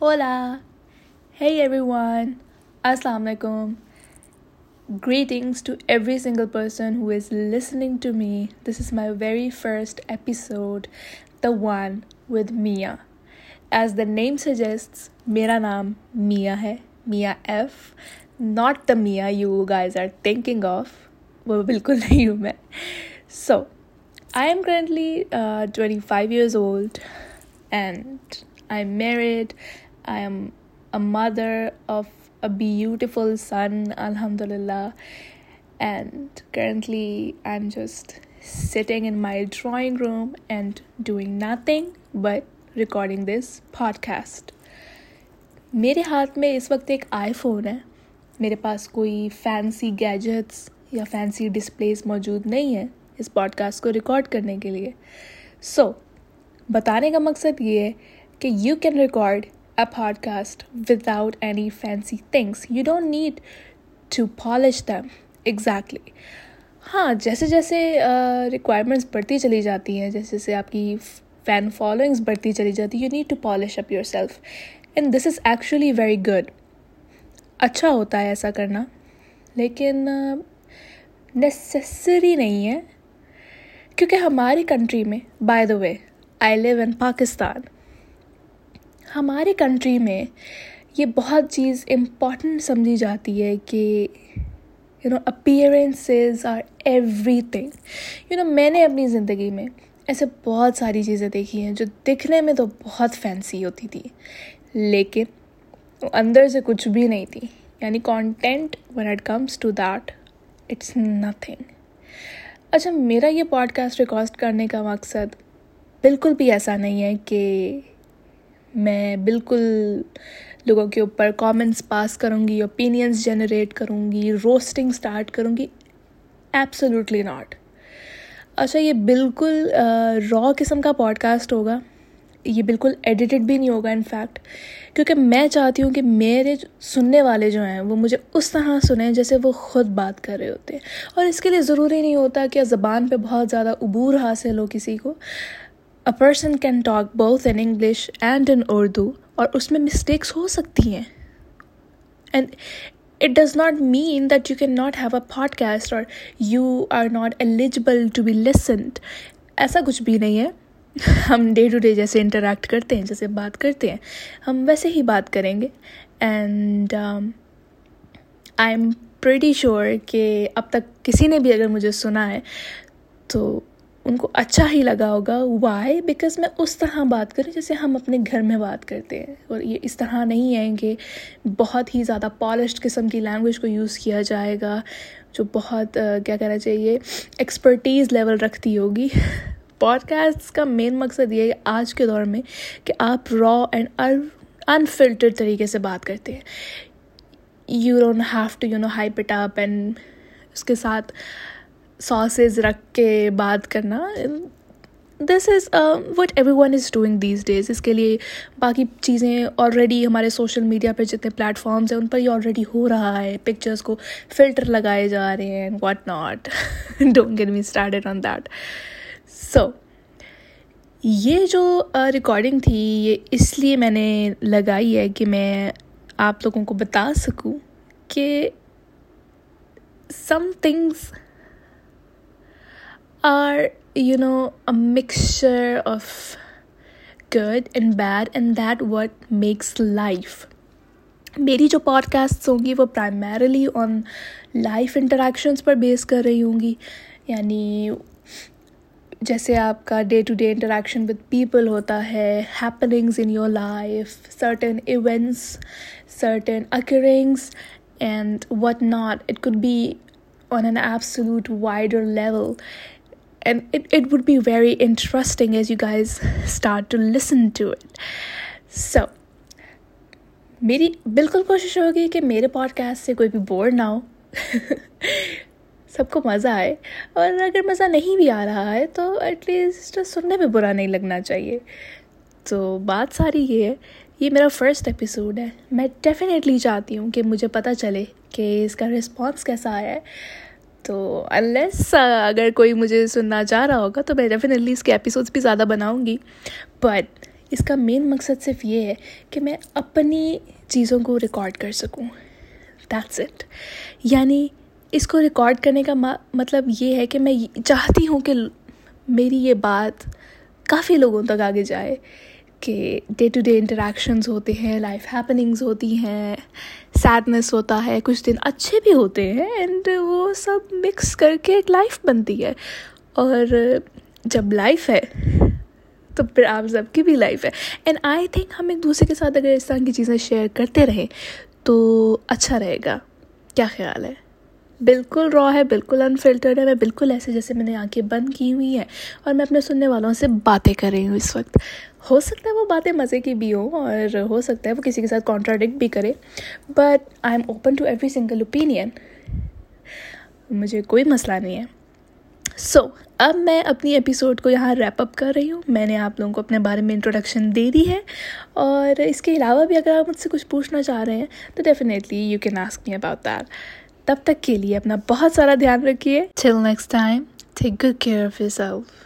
اولا ہی every one السلام علیکم greetings to every single person who is listening to me this is my very first episode the one with Mia as the name suggest میرا نام میاں ہے Mian if not the Mia you guys are thinking of وہ بالکل نہیں ہوں میں so I am currently twenty five years old and I married I am a mother of a beautiful son الحمد للہ and currently I am just sitting in my drawing room and doing nothing but recording this podcast میرے ہاتھ میں اس وقت ایک آئی phone ہے. میرے پاس کوئی فینسی گیجٹس یا فینسی ڈسپلیز موجود نہیں ہے اس پوڈ کاسٹ کو ریکارڈ کرنے کے لیے. سو بتانے کا مقصد یہ ہے کہ you can record a podcast without any fancy things you don't need to polish exactly ہاں جیسے جیسے ریکوائرمنٹس بڑھتی چلی جاتی ہیں، جیسے جیسے آپ کی فین فالوئنگس بڑھتی چلی جاتی you need to polish up yourself and this is actually very good اچھا ہوتا ہے ایسا کرنا. لیکن نیسسری نہیں ہے. کیونکہ ہماری کنٹری میں بائی دا وے آئی لیو ان پاکستان ہماری کنٹری میں یہ بہت چیز امپورٹنٹ سمجھی جاتی ہے کہ you know appearances are everything you know میں نے اپنی زندگی میں ایسے بہت ساری چیزیں دیکھی ہیں جو دکھنے میں تو بہت فینسی ہوتی تھی، لیکن اندر سے کچھ بھی نہیں تھی. یعنی content when it comes to that it's nothing اچھا میرا یہ پوڈ کاسٹ ریکارڈ کرنے کا مقصد بالکل بھی ایسا نہیں ہے کہ میں بالکل لوگوں کے اوپر کامنٹس پاس کروں گی اوپینینس جنریٹ کروں گی روسٹنگ اسٹارٹ کروں گی۔ ایپسلیوٹلی ناٹ اچھا یہ بالکل را قسم کا پوڈ کاسٹ ہوگا۔ یہ بالکل ایڈیٹڈ بھی نہیں ہوگا انفیکٹ کیونکہ میں چاہتی ہوں کہ میرے سننے والے جو ہیں، وہ مجھے اس طرح سنیں جیسے وہ خود بات کر رہے ہوتے۔ ہیں اور اس کے لیے ضروری نہیں ہوتا کہ زبان پہ بہت زیادہ عبور حاصل ہو کسی کو۔ A person can talk both in English and in Urdu اور اس میں مسٹیکس ہو سکتی ہیں. And it does not mean that you can not have a podcast or you are not eligible to be listened ایسا کچھ بھی نہیں ہے. ہم ڈے ٹو ڈے جیسے انٹریکٹ کرتے ہیں، جیسے بات کرتے ہیں، ہم ویسے ہی بات کریں گے. And I am pretty sure کہ اب تک کسی نے بھی اگر مجھے سنا ہے تو ان کو اچھا ہی لگا ہوگا وائی بیکاز میں اس طرح بات کروں جیسے ہم اپنے گھر میں بات کرتے ہیں۔ اور یہ اس طرح نہیں ہے کہ بہت ہی زیادہ پالشڈ قسم کی لینگویج کو یوز کیا جائے گا، جو بہت کیا کہنا چاہیے ایکسپرٹیز لیول رکھتی ہوگی۔ پوڈ کاسٹ کا مین مقصد یہ ہے آج کے دور میں کہ آپ را اینڈ انفلٹرڈ طریقے سے بات کرتے ہیں۔ You don't have to you know high put up and اس کے ساتھ ساسز رکھ کے بات کرنا this is what everyone is doing these days اس کے لیے باقی چیزیں آلریڈی ہمارے سوشل میڈیا پہ جتنے پلیٹفارمس ہیں ان پر یہ آلریڈی ہو رہا ہے پکچرس کو فلٹر لگائے جا رہے ہیں what not don't get me started on that so یہ جو ریکارڈنگ تھی یہ اس لیے میں نے لگائی ہے کہ میں آپ لوگوں کو بتا سکوں کہ some things are you know mixture of good and bad and that what makes life میری جو پوڈ کاسٹ ہوں گی وہ پرائمرلی آن لائف انٹریکشنس پر بیس کر رہی ہوں گی. یعنی جیسے آپ کا day to day interaction with people ہوتا ہے happenings in your life certain events certain occurrings and what not it could be on an absolute wider level and it it would be very interesting as you guys start to listen to it so میری بالکل کوشش ہوگی کہ میرے pod cost سے کوئی بھی bore نہ ہو. سب کو مزہ آئے. اور اگر مزہ نہیں بھی آ رہا ہے تو ایٹ لیسٹ سننے میں برا نہیں لگنا چاہیے. تو بات ساری یہ ہے. یہ میرا فرسٹ ایپیسوڈ ہے. میں ڈیفینیٹلی چاہتی ہوں کہ مجھے پتہ چلے کہ اس کا رسپانس کیسا آیا ہے. تو انلیس اگر کوئی مجھے سننا چاہ رہا ہوگا تو میں ڈیفینیٹلی اس کے ایپیسوڈس بھی زیادہ بناؤں گی. بٹ اس کا مین مقصد صرف یہ ہے کہ میں اپنی چیزوں کو ریکارڈ کر سکوں. دیٹس اٹ یعنی اس کو ریکارڈ کرنے کا مطلب یہ ہے کہ میں چاہتی ہوں کہ میری یہ بات کافی لوگوں تک آگے جائے. کہ ڈے ٹو ڈے انٹریکشنز ہوتے ہیں لائف ہیپننگز ہوتی ہیں سیڈنس ہوتا ہے، کچھ دن اچھے بھی ہوتے ہیں اینڈ وہ سب مکس کر کے ایک لائف بنتی ہے۔ اور جب لائف ہے، تو پھر آپ سب کی بھی لائف ہے۔ اینڈ آئی تھنک ہم ایک دوسرے کے ساتھ اگر اس طرح کی چیزیں شیئر کرتے رہیں، تو اچھا رہے گا۔ کیا خیال ہے؟ بالکل را ہے بالکل انفلٹرڈ ہے میں بالکل ایسے جیسے میں نے آنکھیں بند کی ہوئی ہیں اور میں اپنے سننے والوں سے باتیں کر رہی ہوں اس وقت۔ ہو سکتا ہے وہ باتیں مزے کی بھی ہوں اور ہو سکتا ہے وہ کسی کے ساتھ کانٹراڈکٹ بھی کرے۔ But I am open to every single opinion مجھے کوئی مسئلہ نہیں ہے۔ سو so, اب میں اپنی ایپیسوڈ کو یہاں ریپ اپ کر رہی ہوں۔ میں نے آپ لوگوں کو اپنے بارے میں انٹروڈکشن دے دی ہے۔ اور اس کے علاوہ بھی اگر آپ مجھ سے کچھ پوچھنا چاہ رہے ہیں تو definitely you can ask me about that تب تک کے لیے اپنا بہت سارا دھیان رکھیے۔ Till next time take good care of yourself